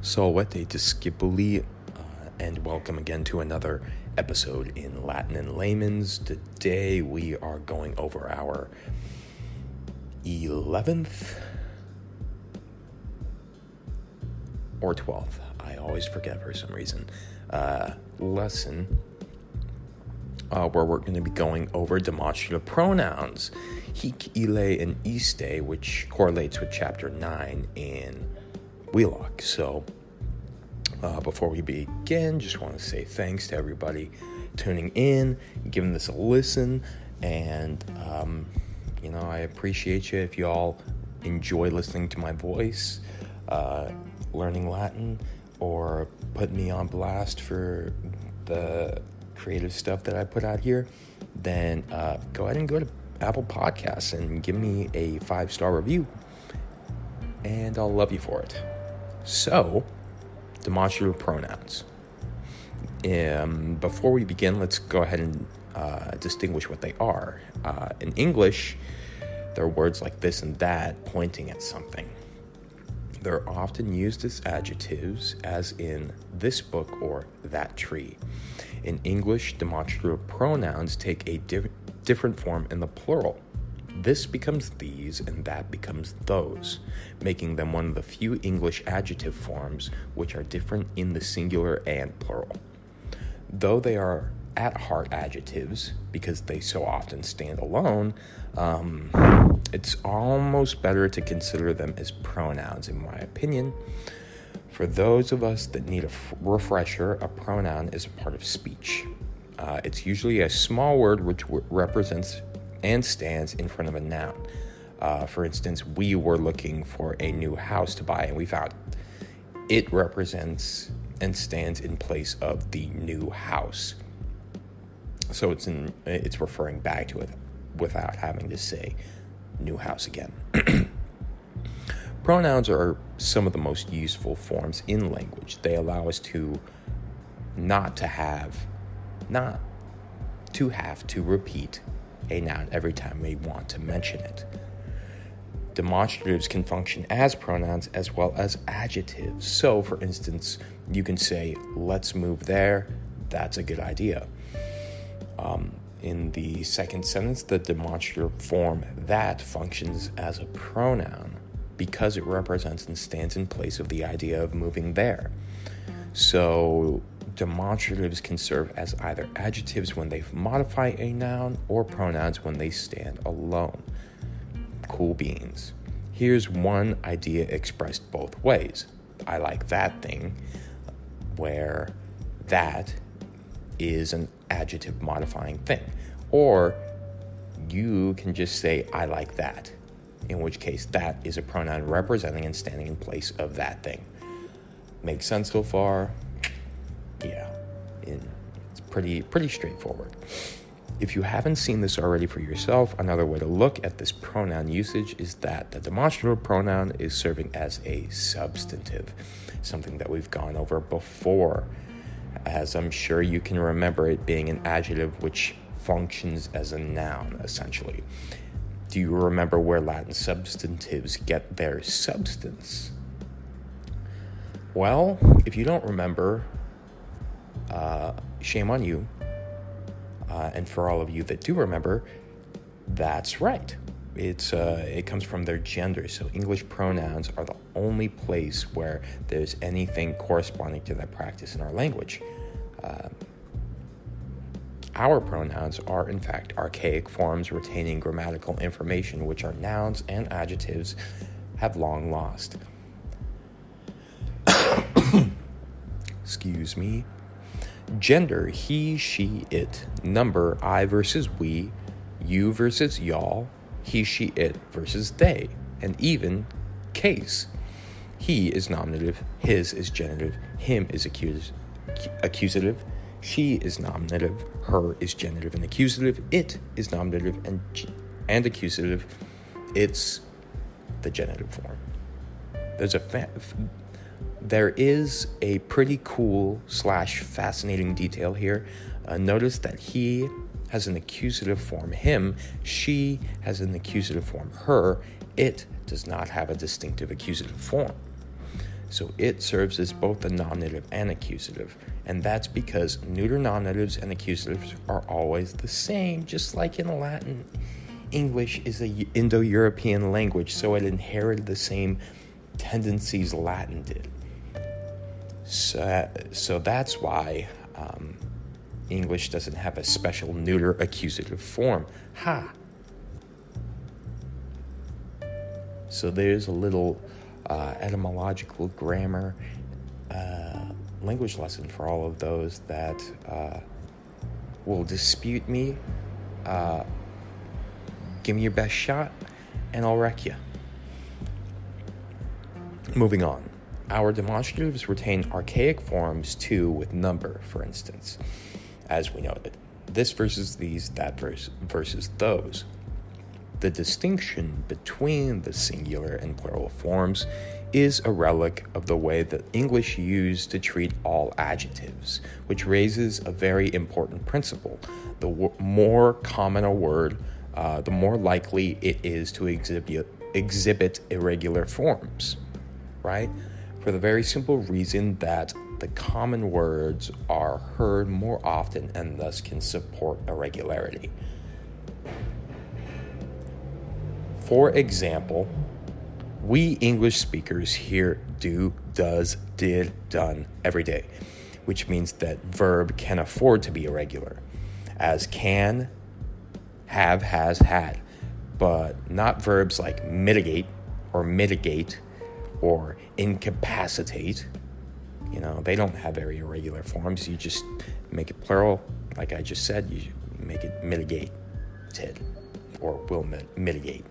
Salvete discipuli, uh, and welcome again to another episode in Latin and Layman's. Today we are going over our 11th or 12th, I always forget for some reason, uh, lesson uh, where we're going to be going over demonstrative pronouns, hic, ille, and iste, which correlates with chapter 9 in Wheelock. So, uh, before we begin, just want to say thanks to everybody tuning in, giving this a listen, and um, you know I appreciate you if you all enjoy listening to my voice, uh, learning Latin, or putting me on blast for the creative stuff that I put out here. Then uh, go ahead and go to Apple Podcasts and give me a five star review, and I'll love you for it. So, demonstrative pronouns. Um, before we begin, let's go ahead and uh, distinguish what they are. Uh, in English, there are words like this and that pointing at something. They're often used as adjectives, as in this book or that tree. In English, demonstrative pronouns take a diff- different form in the plural. This becomes these and that becomes those, making them one of the few English adjective forms which are different in the singular and plural. Though they are at heart adjectives, because they so often stand alone, um, it's almost better to consider them as pronouns, in my opinion. For those of us that need a f- refresher, a pronoun is a part of speech. Uh, it's usually a small word which w- represents and stands in front of a noun. Uh, for instance, we were looking for a new house to buy and we found it represents and stands in place of the new house. So it's in it's referring back to it without having to say new house again. Pronouns are some of the most useful forms in language. They allow us to not to have not to have to repeat a noun every time we want to mention it. Demonstratives can function as pronouns as well as adjectives. So, for instance, you can say, let's move there, that's a good idea. Um, in the second sentence, the demonstrative form that functions as a pronoun because it represents and stands in place of the idea of moving there. So, demonstratives can serve as either adjectives when they modify a noun or pronouns when they stand alone. Cool beans. Here's one idea expressed both ways. I like that thing, where that is an adjective modifying thing. Or you can just say, I like that, in which case that is a pronoun representing and standing in place of that thing. Makes sense so far? Yeah, it's pretty pretty straightforward. If you haven't seen this already for yourself, another way to look at this pronoun usage is that the demonstrative pronoun is serving as a substantive, something that we've gone over before, as I'm sure you can remember it being an adjective which functions as a noun, essentially. Do you remember where Latin substantives get their substance? Well, if you don't remember, uh, shame on you. Uh, and for all of you that do remember, that's right. It's uh, it comes from their gender. So English pronouns are the only place where there's anything corresponding to that practice in our language. Uh, our pronouns are, in fact, archaic forms retaining grammatical information, which our nouns and adjectives have long lost. Excuse me. Gender, he, she, it. Number, I versus we. You versus y'all. He, she, it versus they. And even, case. He is nominative, his is genitive, him is accus- accusative, she is nominative, her is genitive and accusative, it is nominative and, and accusative, it's the genitive form. There's a fa- there is a pretty cool slash fascinating detail here. Uh, notice that he has an accusative form him, she has an accusative form her, it does not have a distinctive accusative form. So it serves as both a nominative and accusative. And that's because neuter nominatives and accusatives are always the same, just like in Latin. English is a Indo European language, so it inherited the same tendencies Latin did. So, so that's why um, English doesn't have a special neuter accusative form. Ha! So there's a little uh, etymological grammar uh, language lesson for all of those that uh, will dispute me. Uh, give me your best shot, and I'll wreck you. Moving on. Our demonstratives retain archaic forms too, with number, for instance, as we noted. This versus these, that versus those. The distinction between the singular and plural forms is a relic of the way that English used to treat all adjectives, which raises a very important principle. The w- more common a word, uh, the more likely it is to exhibit, exhibit irregular forms, right? For the very simple reason that the common words are heard more often and thus can support irregularity. For example, we English speakers hear do, does, did, done every day, which means that verb can afford to be irregular, as can, have, has, had, but not verbs like mitigate or mitigate or incapacitate. You know, they don't have very irregular forms. You just make it plural, like I just said, you make it mitigate, or will mitigate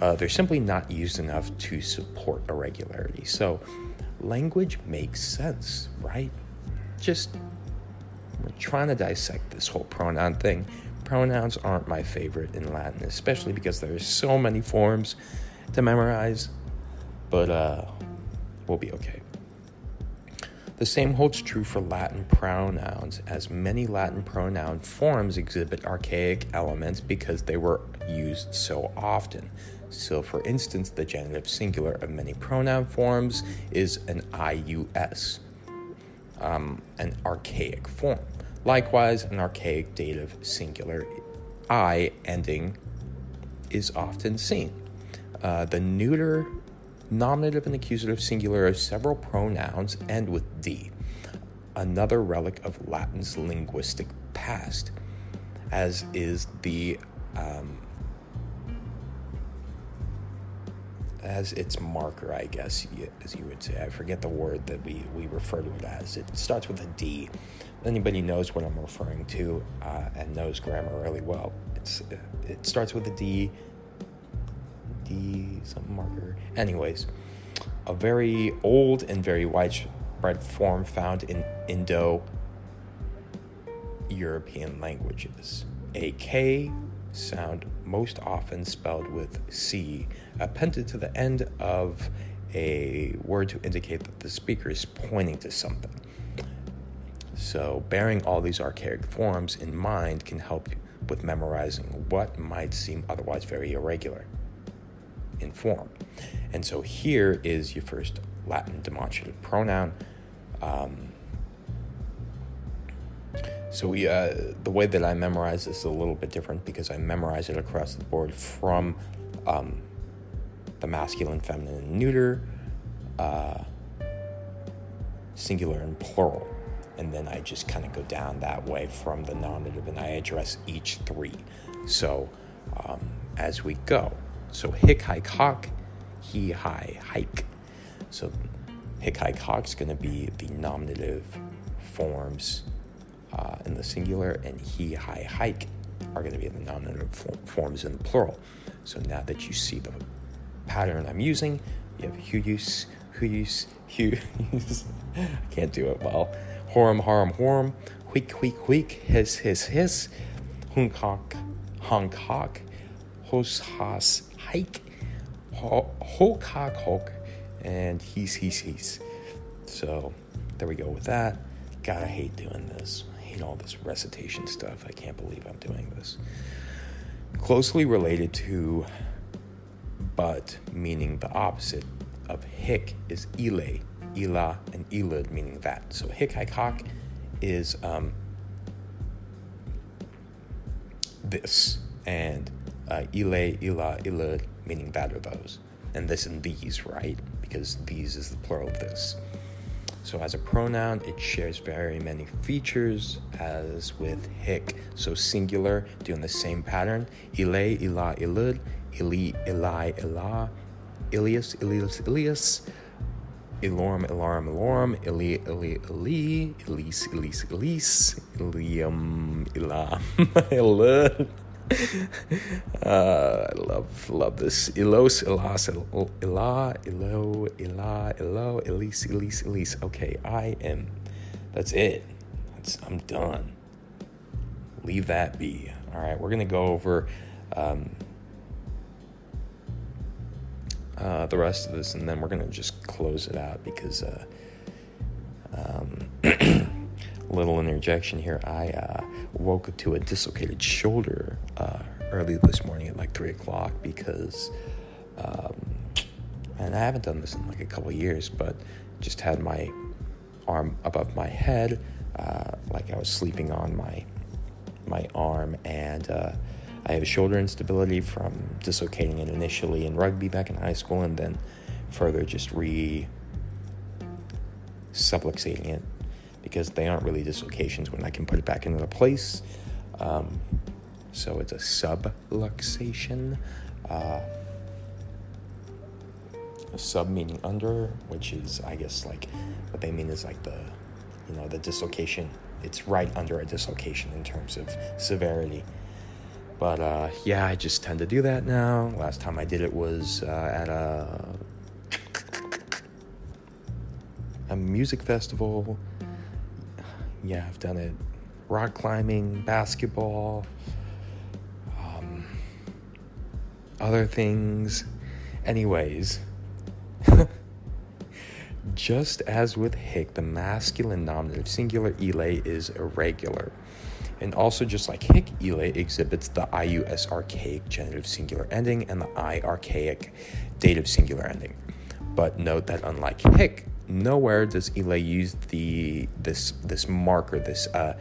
uh, they're simply not used enough to support irregularity. So, language makes sense, right? Just we're trying to dissect this whole pronoun thing. Pronouns aren't my favorite in Latin, especially because there's so many forms to memorize. But uh, we'll be okay. The same holds true for Latin pronouns, as many Latin pronoun forms exhibit archaic elements because they were used so often. So, for instance, the genitive singular of many pronoun forms is an IUS, um, an archaic form. Likewise, an archaic dative singular I ending is often seen. Uh, the neuter nominative and accusative singular of several pronouns end with D, another relic of Latin's linguistic past, as is the um, as its marker, I guess, as you would say. I forget the word that we, we refer to it as. It starts with a D. Anybody knows what I'm referring to uh, and knows grammar really well. It's it starts with a D. D something marker. Anyways, a very old and very widespread form found in Indo European languages. A K sound most often spelled with C appended to the end of a word to indicate that the speaker is pointing to something. So, bearing all these archaic forms in mind can help with memorizing what might seem otherwise very irregular in form. And so, here is your first Latin demonstrative pronoun. Um, so we, uh, the way that I memorize this is a little bit different because I memorize it across the board from um, the masculine, feminine, and neuter, uh, singular, and plural. And then I just kind of go down that way from the nominative and I address each three. So um, as we go. So hick, hike, hawk, he, hi, hike. So hick, hike, hawk is going to be the nominative forms uh, in the singular, and he, hi, hike are going to be the nominative forms in the plural. So now that you see the pattern I'm using. You have huyus, huyus, huyus. I can't do it well. Horum, harum, horum. Huik, huik, huik. Hiss, hiss, hiss. Hunkok, honkok. Hos, has, hike. Hok, hok, hok. And he's, he's, he's. So there we go with that. God, I hate doing this. I hate all this recitation stuff. I can't believe I'm doing this. Closely related to but meaning the opposite of hic is ille, illa, and illud, meaning that. So hic, hoc is um, this, and uh, ille, illa, illud, meaning those. And this and these, right? Because these is the plural of this. So, as a pronoun, it shares very many features as with hic. So, singular, doing the same pattern. Ile, ila, ilud, ili, ilai, ila, ilias, ilias, ilias, ilorm, ilarm, ilorm, ili, ili, ili, ilis, ilis, ilis, ilium, ilam, ilud. Uh, I love love this. Ilos, ilas, il, ila, ilo, ila, ilo, elise, elise, elise. Okay, I am. That's it. That's, I'm done. Leave that be. All right, we're gonna go over um, uh, the rest of this, and then we're gonna just close it out because. Uh, um, little interjection here. I uh, woke up to a dislocated shoulder uh, early this morning at like three o'clock because, um, and I haven't done this in like a couple years, but just had my arm above my head, uh, like I was sleeping on my my arm, and uh, I have shoulder instability from dislocating it initially in rugby back in high school, and then further just re subluxating it because they aren't really dislocations when I can put it back into the place. Um, so it's a subluxation. Uh, a sub meaning under, which is, I guess, like what they mean is like the, you know, the dislocation. It's right under a dislocation in terms of severity. But uh, yeah, I just tend to do that now. Last time I did it was uh, at a a music festival yeah, I've done it rock climbing, basketball, um, other things. Anyways, just as with hic, the masculine nominative singular ille is irregular. And also, just like hic, ille exhibits the ius archaic genitive singular ending and the i archaic dative singular ending. But note that unlike hic, nowhere does Ille use the this this marker, this uh,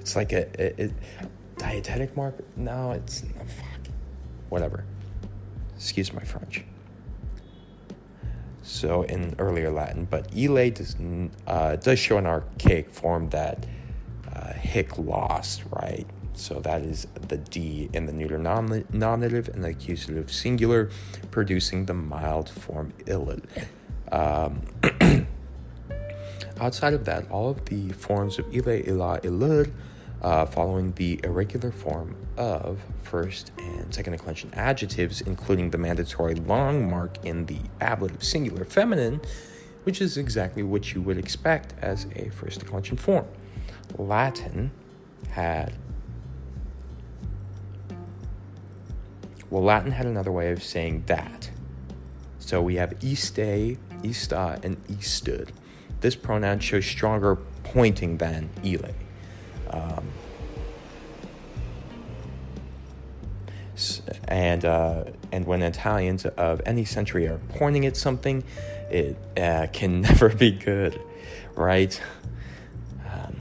it's like a, a, a deictic marker. No, it's oh, fuck, whatever. Excuse my French. So in earlier Latin, but Ille does uh, does show an archaic form that uh, Hic lost, right? So that is the D in the neuter nominative and the accusative singular, producing the mild form illid. Um, outside of that, all of the forms of ille, illa, illud, uh, following the irregular form of first and second declension adjectives, including the mandatory long mark in the ablative singular feminine, which is exactly what you would expect as a first declension form. Latin had Well, Latin had another way of saying that. So we have iste, ista, and istud. This pronoun shows stronger pointing than ille. Um, and uh, and when Italians of any century are pointing at something, it uh, can never be good, right? Um,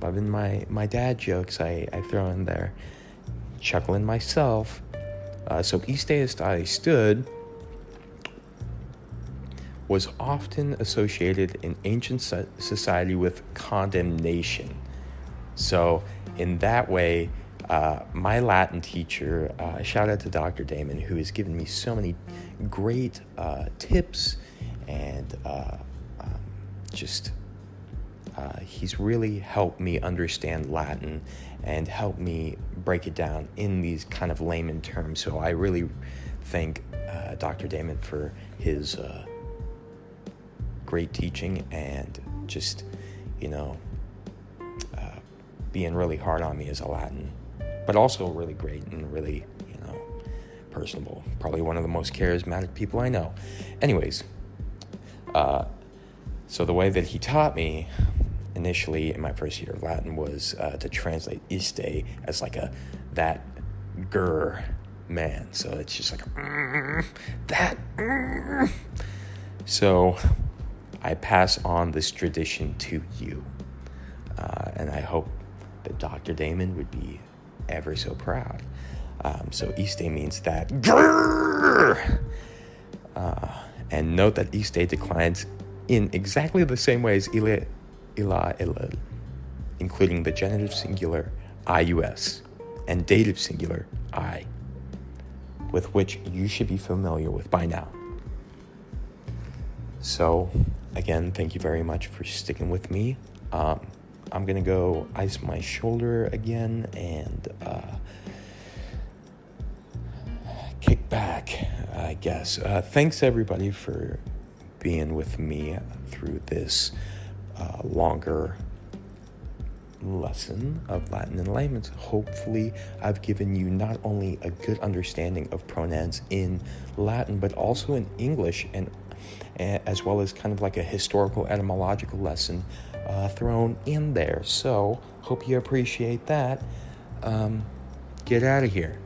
loving my my dad jokes I, I throw in there, chuckling myself. Uh, so East I stood was often associated in ancient society with condemnation. So, in that way, uh, my Latin teacher, uh, shout out to Dr. Damon, who has given me so many great uh, tips and uh, um, just uh, he's really helped me understand Latin and helped me break it down in these kind of layman terms. So I really thank uh, Dr. Damon for his uh, great teaching and just, you know, uh, being really hard on me as a Latin, but also really great and really, you know, personable. Probably one of the most charismatic people I know. Anyways, uh, so the way that he taught me initially in my first year of Latin was uh, to translate iste as like a that gur man. So it's just like mm, that. Mm. So I pass on this tradition to you, uh, and I hope that Dr. Damon would be ever so proud. Um, so Day means that. Uh, and note that Day declines in exactly the same ways ila, ila, ila, including the genitive singular ius and dative singular I, with which you should be familiar with by now. So, again, thank you very much for sticking with me. Um, I'm gonna go ice my shoulder again and uh, kick back, I guess. Uh, thanks everybody for being with me through this uh, longer lesson of Latin and layman's. Hopefully, I've given you not only a good understanding of pronouns in Latin, but also in English, and as well as kind of like a historical etymological lesson uh, thrown in there. So, hope you appreciate that. Um, get out of here.